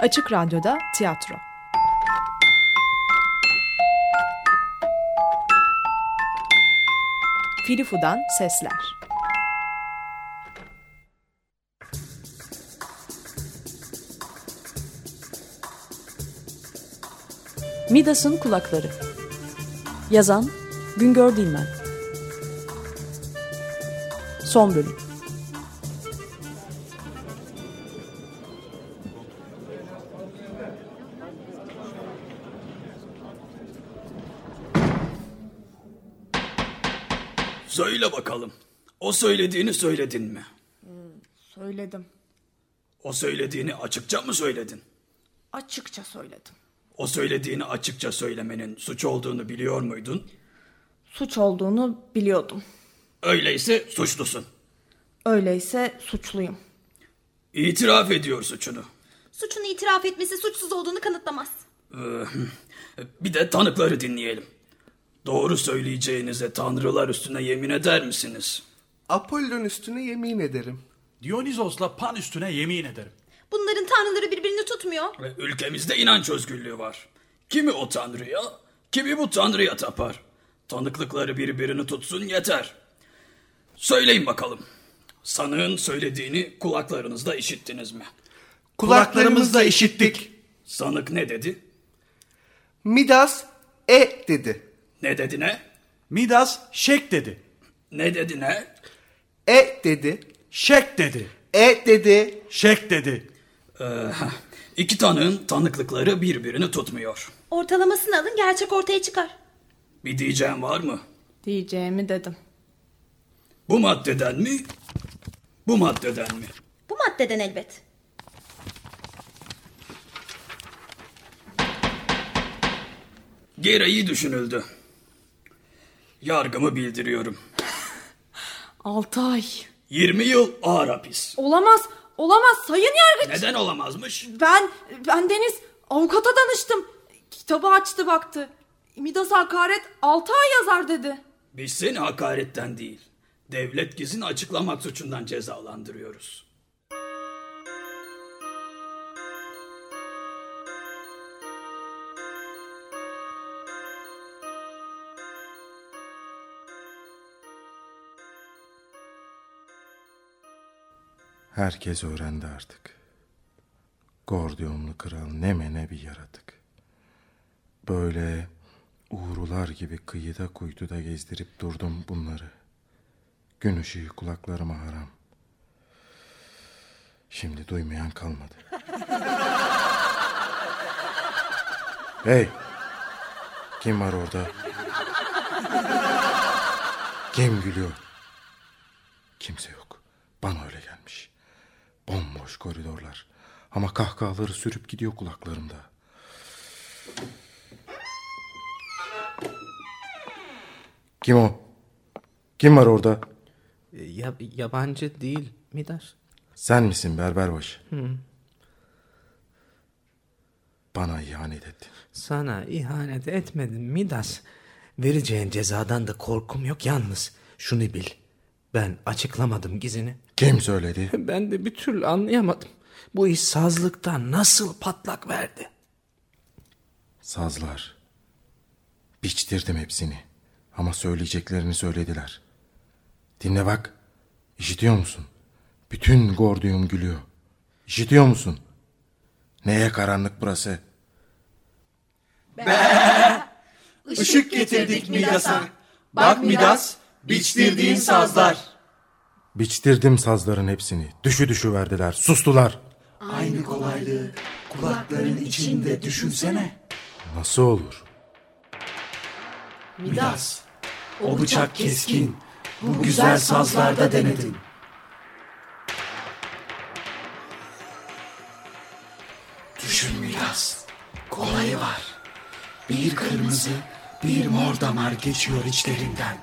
Açık Radyo'da tiyatro. Filifu'dan sesler. Midas'ın kulakları. Yazan Güngör Dilmen. Son bölüm. Söyle bakalım. O söylediğini söyledin mi? Söyledim. O söylediğini açıkça mı söyledin? Açıkça söyledim. O söylediğini açıkça söylemenin suç olduğunu biliyor muydun? Suç olduğunu biliyordum. Öyleyse suçlusun. Öyleyse suçluyum. İtiraf ediyor suçunu. Suçunu itiraf etmesi suçsuz olduğunu kanıtlamaz. Bir de tanıkları dinleyelim. Doğru söyleyeceğinize tanrılar üstüne yemin eder misiniz? Apollon üstüne yemin ederim. Dionysos'la Pan üstüne yemin ederim. Bunların tanrıları birbirini tutmuyor. Ve Ülkemizde inanç özgürlüğü var. Kimi o tanrıya, kimi bu tanrıya tapar. Tanıklıkları birbirini tutsun yeter. Söyleyin bakalım. Sanığın söylediğini kulaklarınızda işittiniz mi? Kulaklarımızla işittik. Sanık ne dedi? Midas e dedi. Ne dedi ne? Midas şek dedi. Ne dedi ne? E dedi. Şek dedi. E dedi. Şek dedi. İki tanığın tanıklıkları birbirini tutmuyor. Ortalamasını alın gerçek ortaya çıkar. Bir diyeceğim var mı? Diyeceğimi dedim. Bu maddeden mi? Bu maddeden mi? Bu maddeden elbet. Gereği düşünüldü. Yargımı bildiriyorum. Altı ay. 20 yıl ağır hapis. Olamaz. Olamaz sayın yargıç. Neden olamazmış? Ben, ben Deniz avukata danıştım. Kitabı açtı baktı. Midas hakaret altı ay yazar dedi. Biz seni hakaretten değil, devlet gizini açıklamak suçundan cezalandırıyoruz. Herkes öğrendi artık. Gordiyonlu kral ne mene bir yaratık. Böyle uğrular gibi kıyıda kuytuda gezdirip durdum bunları. Gün ışığı kulaklarıma haram. Şimdi duymayan kalmadı. hey! Kim var orada? Kim gülüyor? Kimse yok. Bana öyle gelmiş. Bomboş koridorlar. Ama kahkahaları sürüp gidiyor kulaklarımda. Kim o? Kim var orada? Ya, yabancı değil Midas. Sen misin berberbaşı? Bana ihanet ettin. Sana ihanet etmedim Midas. Vereceğin cezadan da korkum yok yalnız. Şunu bil. Ben açıklamadım gizini. Kim söyledi? Ben de bir türlü anlayamadım. Bu iş sazlıktan nasıl patlak verdi? Sazlar. Biçtirdim hepsini. Ama söyleyeceklerini söylediler. Dinle bak. İşitiyor musun? Bütün Gordiyum gülüyor. İşitiyor musun? Neye karanlık burası? Işık getirdik Midas'a. Bak Midas, biçtirdiğin sazlar. Biçtirdim sazların hepsini. Düşü düşü verdiler. Sustular. Aynı kolaylığı kulakların içinde düşünsene. Nasıl olur? Midas, o bıçak keskin, bu güzel sazlarda denedin. Düşün Midas, kolayı var. Bir kırmızı, bir mor damar geçiyor içlerinden.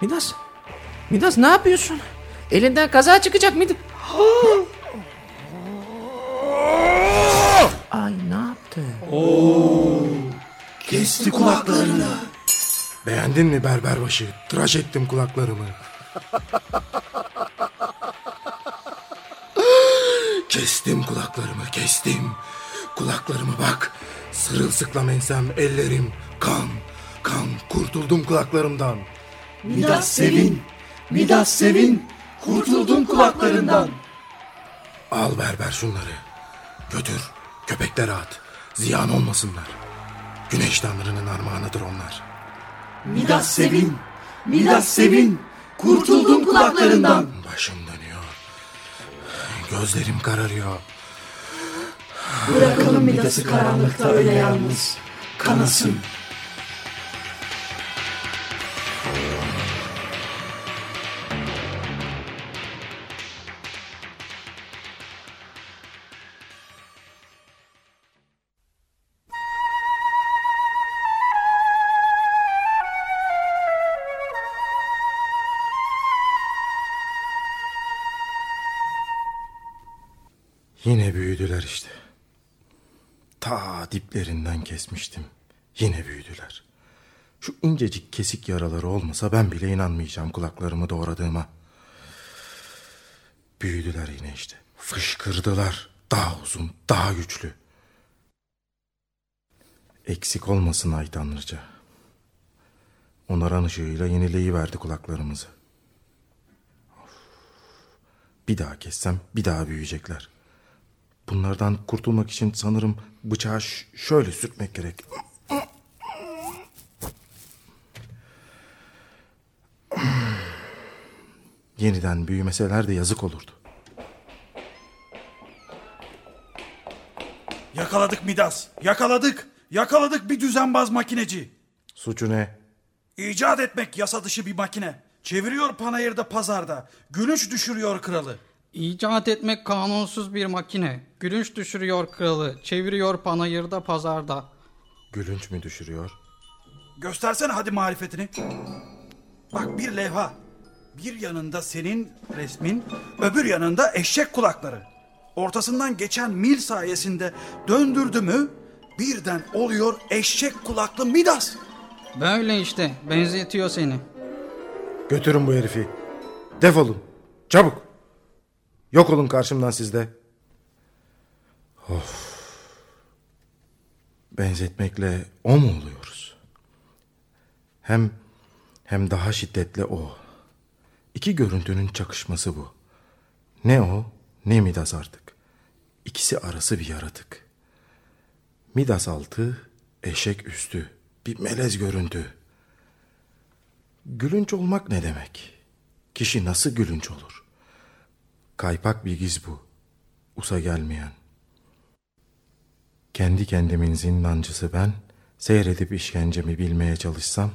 Midas. Midas ne yapıyorsun? Elinden kaza çıkacak mıydı? Ay ne yaptı? Kesti kulaklarını. Beğendin mi berberbaşı? Tıraş ettim kulaklarımı. Kestim kulaklarımı kestim. Kulaklarımı bak. Sırılsıklam ensem ellerim. Kan, kan. Kurtuldum kulaklarımdan. Midas sevin. Midas sevin. Kurtuldum kulaklarından. Al berber şunları. Götür. Köpeklere at. Ziyan olmasınlar. Güneş tanrının armağanıdır onlar. Midas sevin. Midas sevin. Kurtuldum kulaklarından. Başım dönüyor. Gözlerim kararıyor. Bırakalım Midas'ı karanlıkta öyle yalnız. Kanasın. Yine büyüdüler işte. Ta diplerinden kesmiştim. Yine büyüdüler. Şu incecik kesik yaraları olmasa ben bile inanmayacağım kulaklarımı doğradığıma. Büyüdüler yine işte. Fışkırdılar. Daha uzun, daha güçlü. Eksik olmasın ay tanrıca. Onaran ışığıyla yenileyiverdi kulaklarımızı. Bir daha kessem bir daha büyüyecekler. Bunlardan kurtulmak için sanırım bıçağı şöyle sürtmek gerek. Yeniden büyümeseler de yazık olurdu. Yakaladık Midas. Yakaladık. Yakaladık bir düzenbaz makineci. Suçu ne? İcat etmek yasa dışı bir makine. Çeviriyor panayırda pazarda. Gülünç düşürüyor kralı. İcat etmek kanunsuz bir makine. Gülünç düşürüyor kralı. Çeviriyor panayırda pazarda. Gülünç mü düşürüyor? Göstersene hadi marifetini. Bak bir levha. Bir yanında senin resmin, öbür yanında eşek kulakları. Ortasından geçen mil sayesinde döndürdü mü birden oluyor eşek kulaklı Midas. Böyle işte benzetiyor seni. Götürün bu herifi. Defolun. Çabuk. Yok olun karşımdan sizde. Of. Benzetmekle o mu oluyoruz? Hem hem daha şiddetli o. İki görüntünün çakışması bu. Ne o ne Midas artık. İkisi arası bir yaratık. Midas altı, eşek üstü. Bir melez görüntü. Gülünç olmak ne demek? Kişi nasıl gülünç olur? Kaypak bir giz bu. Usa gelmeyen. Kendi kendimin zindancısı ben, seyredip işkencemi bilmeye çalışsam,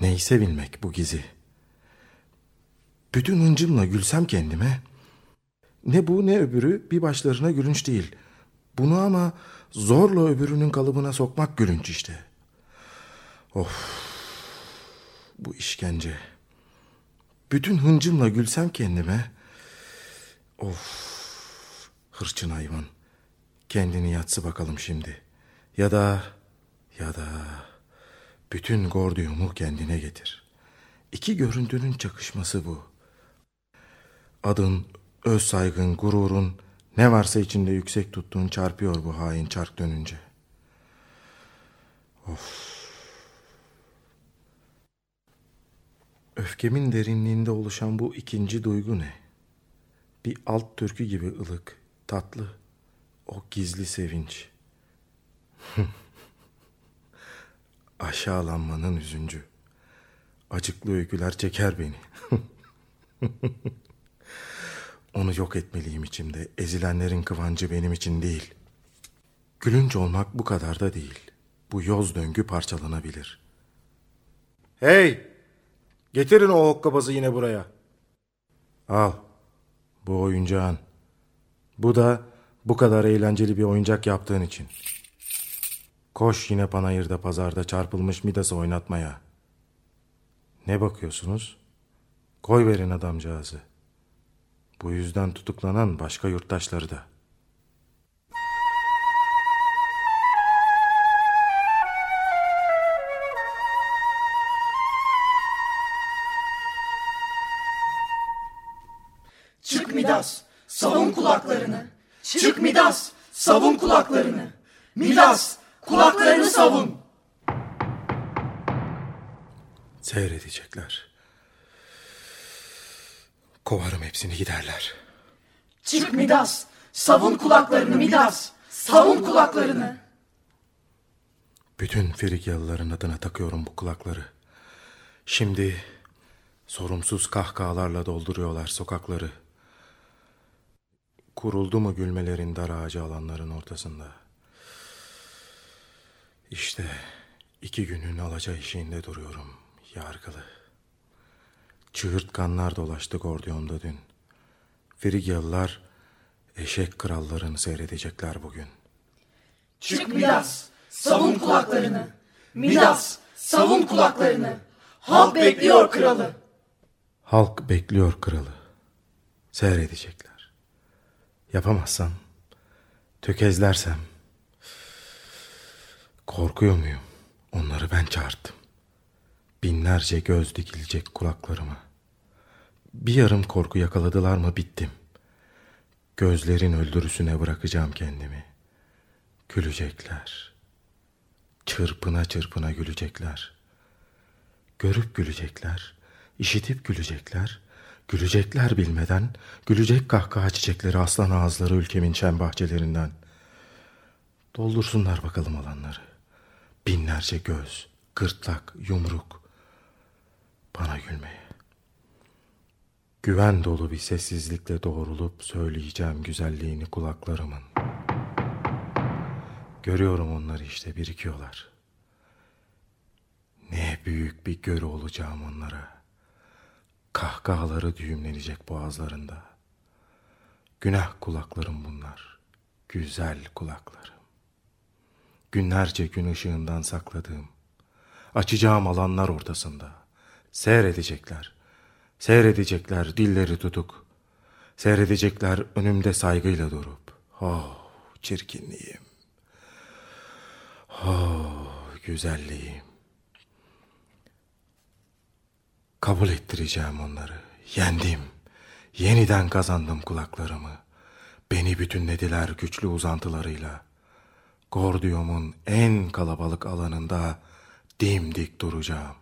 neyse bilmek bu gizi. Bütün hıncımla gülsem kendime, ne bu ne öbürü bir başlarına gülünç değil. Bunu ama zorla öbürünün kalıbına sokmak gülünç işte. Of, bu işkence. Bütün hıncımla gülsem kendime, Of. Hırçın hayvan. Kendini yatsı bakalım şimdi. Ya da ya da bütün gordiyumu kendine getir. İki görüntünün çakışması bu. Adın, öz saygın, gururun, ne varsa içinde yüksek tuttuğun çarpıyor bu hain çark dönünce. Of. Öfkemin derinliğinde oluşan bu ikinci duygu ne? Bir alt türkü gibi ılık, tatlı. O gizli sevinç. Aşağılanmanın üzüncü. Acıklı öyküler çeker beni. Onu yok etmeliyim içimde. Ezilenlerin kıvancı benim için değil. Gülünç olmak bu kadar da değil. Bu yoz döngü parçalanabilir. Hey! Getirin o hokkabazı yine buraya. Al. Bu oyuncağın. Bu da bu kadar eğlenceli bir oyuncak yaptığın için. Koş yine panayırda pazarda çarpılmış Midas'ı oynatmaya. Ne bakıyorsunuz? Koy verin adamcağızı. Bu yüzden tutuklanan başka yurttaşları da. Savun kulaklarını. Midas, kulaklarını savun. Seyredecekler. Kovarım hepsini giderler. Çık Midas, savun kulaklarını Midas, savun kulaklarını. Bütün Frigyalıların adına takıyorum bu kulakları. Şimdi sorumsuz kahkahalarla dolduruyorlar sokakları. Kuruldu mu gülmelerin dar ağacı alanların ortasında. İşte iki günün alaca eşiğinde duruyorum yargılı. Çığırtkanlar dolaştı Gordion'da dün. Frigyalılar eşek krallarını seyredecekler bugün. Çık Midas, savun kulaklarını. Midas, savun kulaklarını. Halk bekliyor kralı. Halk bekliyor kralı. Seyredecekler. Yapamazsam, tökezlersem... Korkuyor muyum? Onları ben çağırttım. Binlerce göz dikilecek kulaklarıma. Bir yarım korku yakaladılar mı bittim. Gözlerin öldürüsüne bırakacağım kendimi. Gülecekler. Çırpına çırpına gülecekler. Görüp gülecekler. işitip gülecekler. Gülecekler bilmeden, gülecek kahkaha çiçekleri aslan ağızları ülkemin şen bahçelerinden. Doldursunlar bakalım alanları. Binlerce göz, gırtlak, yumruk. Bana gülmeye. Güven dolu bir sessizlikle doğrulup söyleyeceğim güzelliğini kulaklarımın. Görüyorum onları işte birikiyorlar. Ne büyük bir görü olacağım onlara. Kahkahaları düğümlenecek boğazlarında. Günah kulaklarım bunlar. Güzel kulaklarım. Günlerce gün ışığından sakladığım, açacağım alanlar ortasında. Seyredecekler. Seyredecekler dilleri tutuk. Seyredecekler önümde saygıyla durup. Oh çirkinliğim. Oh güzelliğim. Kabul ettireceğim onları. Yendim. Yeniden kazandım kulaklarımı. Beni bütünlediler güçlü uzantılarıyla. Gordiyom'un en kalabalık alanında dimdik duracağım.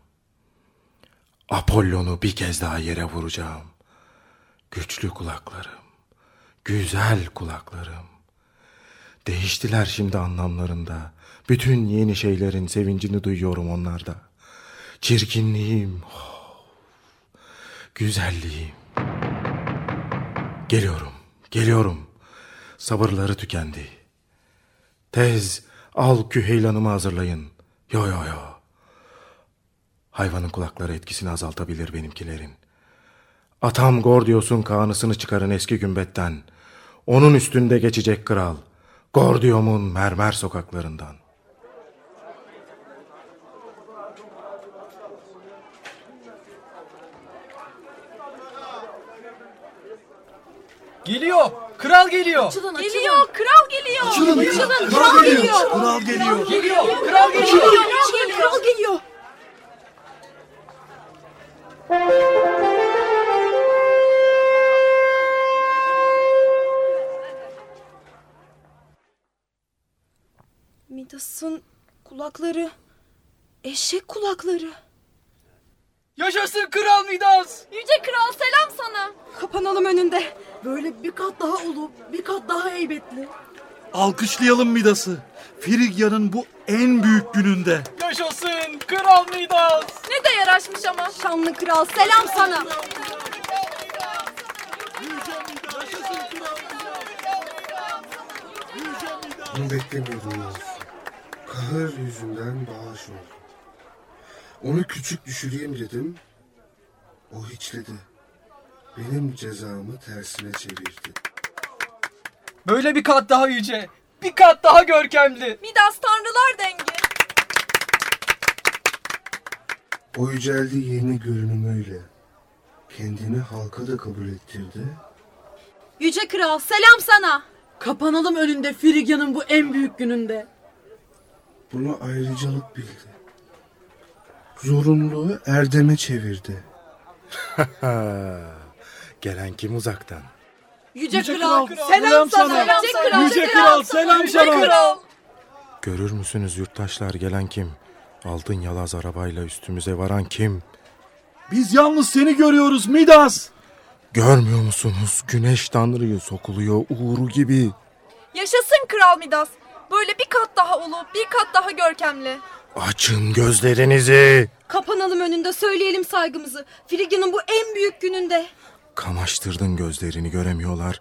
Apollon'u bir kez daha yere vuracağım. Güçlü kulaklarım, güzel kulaklarım. Değiştiler şimdi anlamlarında. Bütün yeni şeylerin sevincini duyuyorum onlarda. Çirkinliğim, oh, güzelliğim. Geliyorum, geliyorum. Sabırları tükendi. Tez al küheylanımı hazırlayın. Yo yo yo. Hayvanın kulakları etkisini azaltabilir benimkilerin. Atam Gordios'un kanısını çıkarın eski gümbetten. Onun üstünde geçecek kral. Gordium'un mermer sokaklarından. Geliyor. Kral geliyor. Açılın, açılın. Geliyor, kral geliyor. Açılın, açılın. kral Kral geliyor. geliyor. Kral geliyor. Geliyor, Kral kral geliyor. geliyor. Açılın, Kral geliyor. Midas'ın kulakları. Eşek kulakları. Yaşasın Kral Midas. Yüce kral selam sana. Kapanalım önünde. Böyle bir kat daha ulu, bir kat daha heybetli. Alkışlayalım Midas'ı. Frigya'nın bu en büyük gününde. Yaşasın Kral Midas. Ne de yaraşmış ama. Şanlı kral selam sana. Bunu beklemiyordum Yavuz. Kahır yüzünden bağış oldu. Onu küçük düşüreyim dedim. O hiçledi. Benim cezamı tersine çevirdi. Böyle bir kat daha yüce. Bir kat daha görkemli. Midas tanrılar dengi. O yüceldiği yeni görünümüyle kendini halka da kabul ettirdi. Yüce kral selam sana. Kapanalım önünde Frigya'nın bu en büyük gününde. Bunu ayrıcalık bildi. Zorunluluğu erdeme çevirdi. Gelen kim uzaktan? Yüce, Yüce kral, kral, selam, selam sana. sana. Yüce kral, Yüce kral, selam Yüce sana. kral. Görür müsünüz yurttaşlar gelen kim? Altın yalaz arabayla üstümüze varan kim? Biz yalnız seni görüyoruz Midas. Görmüyor musunuz? Güneş tanrıyı sokuluyor uğuru gibi. Yaşasın Kral Midas. Böyle bir kat daha ulu, bir kat daha görkemli. Açın gözlerinizi. Kapanalım önünde söyleyelim saygımızı. Frigya'nın bu en büyük gününde. Kamaştırdın gözlerini göremiyorlar.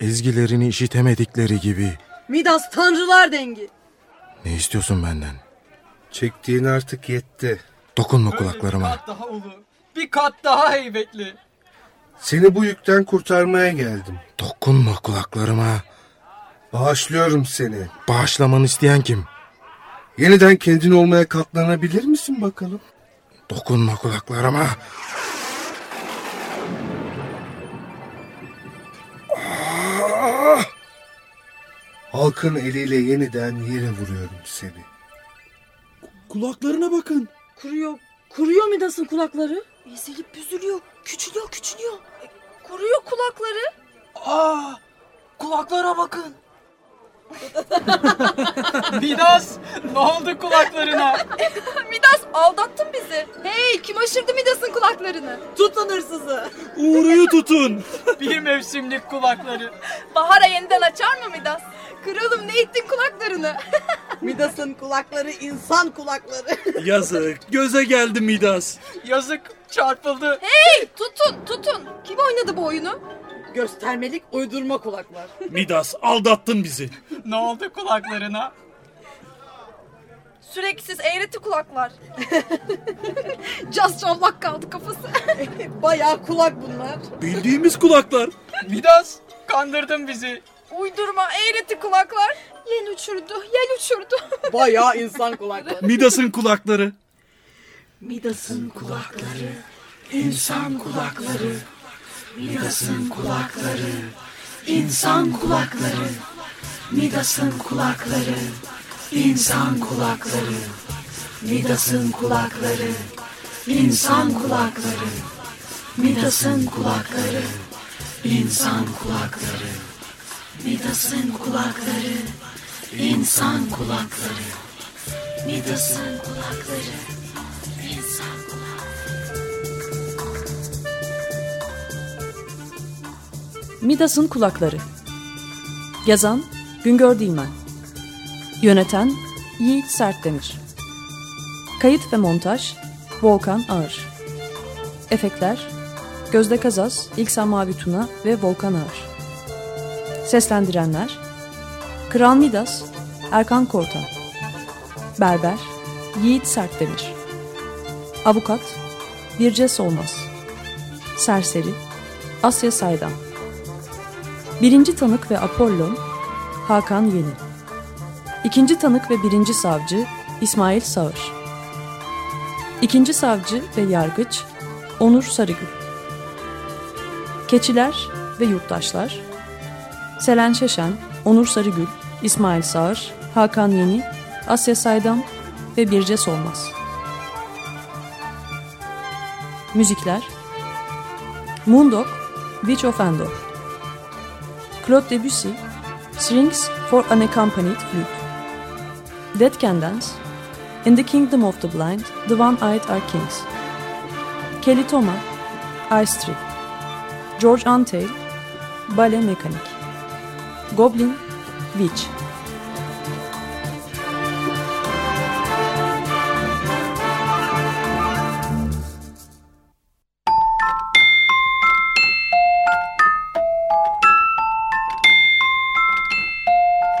Ezgilerini işitemedikleri gibi. Midas tanrılar dengi. Ne istiyorsun benden? Çektiğin artık yetti. Dokunma Bir kulaklarıma. kat daha ulu. Bir kat daha heybetli. Seni bu yükten kurtarmaya geldim. Dokunma kulaklarıma. Bağışlıyorum seni. Bağışlamanı isteyen kim? Yeniden kendin olmaya katlanabilir misin bakalım? Dokunma kulaklarıma. Ah! Halkın eliyle yeniden yere vuruyorum seni. Kulaklarına bakın. Kuruyor, kuruyor Midas'ın kulakları. Ezilip büzülüyor, küçülüyor, küçülüyor. Kuruyor kulakları. Aa, kulaklara bakın. Midas, ne oldu kulaklarına? Midas aldattın bizi. Hey kim aşırdı Midas'ın kulaklarını? Tutun hırsızı. Uğru'yu tutun. Bir mevsimlik kulakları. Bahara yeniden açar mı Midas? Kralım ne ettin kulaklarını? Midas'ın kulakları insan kulakları. Yazık. Göze geldi Midas. Yazık, çarpıldı. hey tutun tutun. Kim oynadı bu oyunu? Göstermelik uydurma kulaklar. Midas aldattın bizi. Ne oldu kulaklarına? Süreksiz eğreti kulaklar. Cas çavlak kaldı kafası. Bayağı kulak bunlar. Bildiğimiz kulaklar. Midas, kandırdın bizi. Uydurma eğreti kulaklar. Yel uçurdu, yel uçurdu. Bayağı insan kulakları. Midas'ın kulakları. Midas'ın kulakları, insan kulakları. Midas'ın kulakları, insan kulakları. Midas'ın kulakları, insan kulakları. Midas'ın kulakları, insan kulakları. Midas'ın kulakları, insan kulakları. Midas'ın kulakları, insan kulakları. Midas'ın kulakları, Midas'ın Kulakları. Yazan Güngör Dilmen. Yöneten Yiğit Sertdemir. Kayıt ve montaj Volkan Ağır. Efektler Gözde Kazas, İlksan Mavi Tuna ve Volkan Ağır. Seslendirenler Kral Midas, Erkan Kortan Berber, Yiğit Sertdemir. Avukat, Birce Solmaz. Serseri, Asya Saydam Birinci tanık ve Apollon, Hakan Yeni. İkinci tanık ve birinci savcı, İsmail Sağır. İkinci savcı ve yargıç, Onur Sarıgül. Keçiler ve yurttaşlar, Selen Şeşen, Onur Sarıgül, İsmail Sağır, Hakan Yeni, Asya Saydam ve Birce Solmaz. Müzikler Moondog, Witch of Endor Claude Debussy, Strings for Unaccompanied Flute Dead Can Dance, In the Kingdom of the Blind, The One-Eyed Are Kings Kelly Toma, Ice Tree George Antheil, Bale Mekanik Goblin, Witch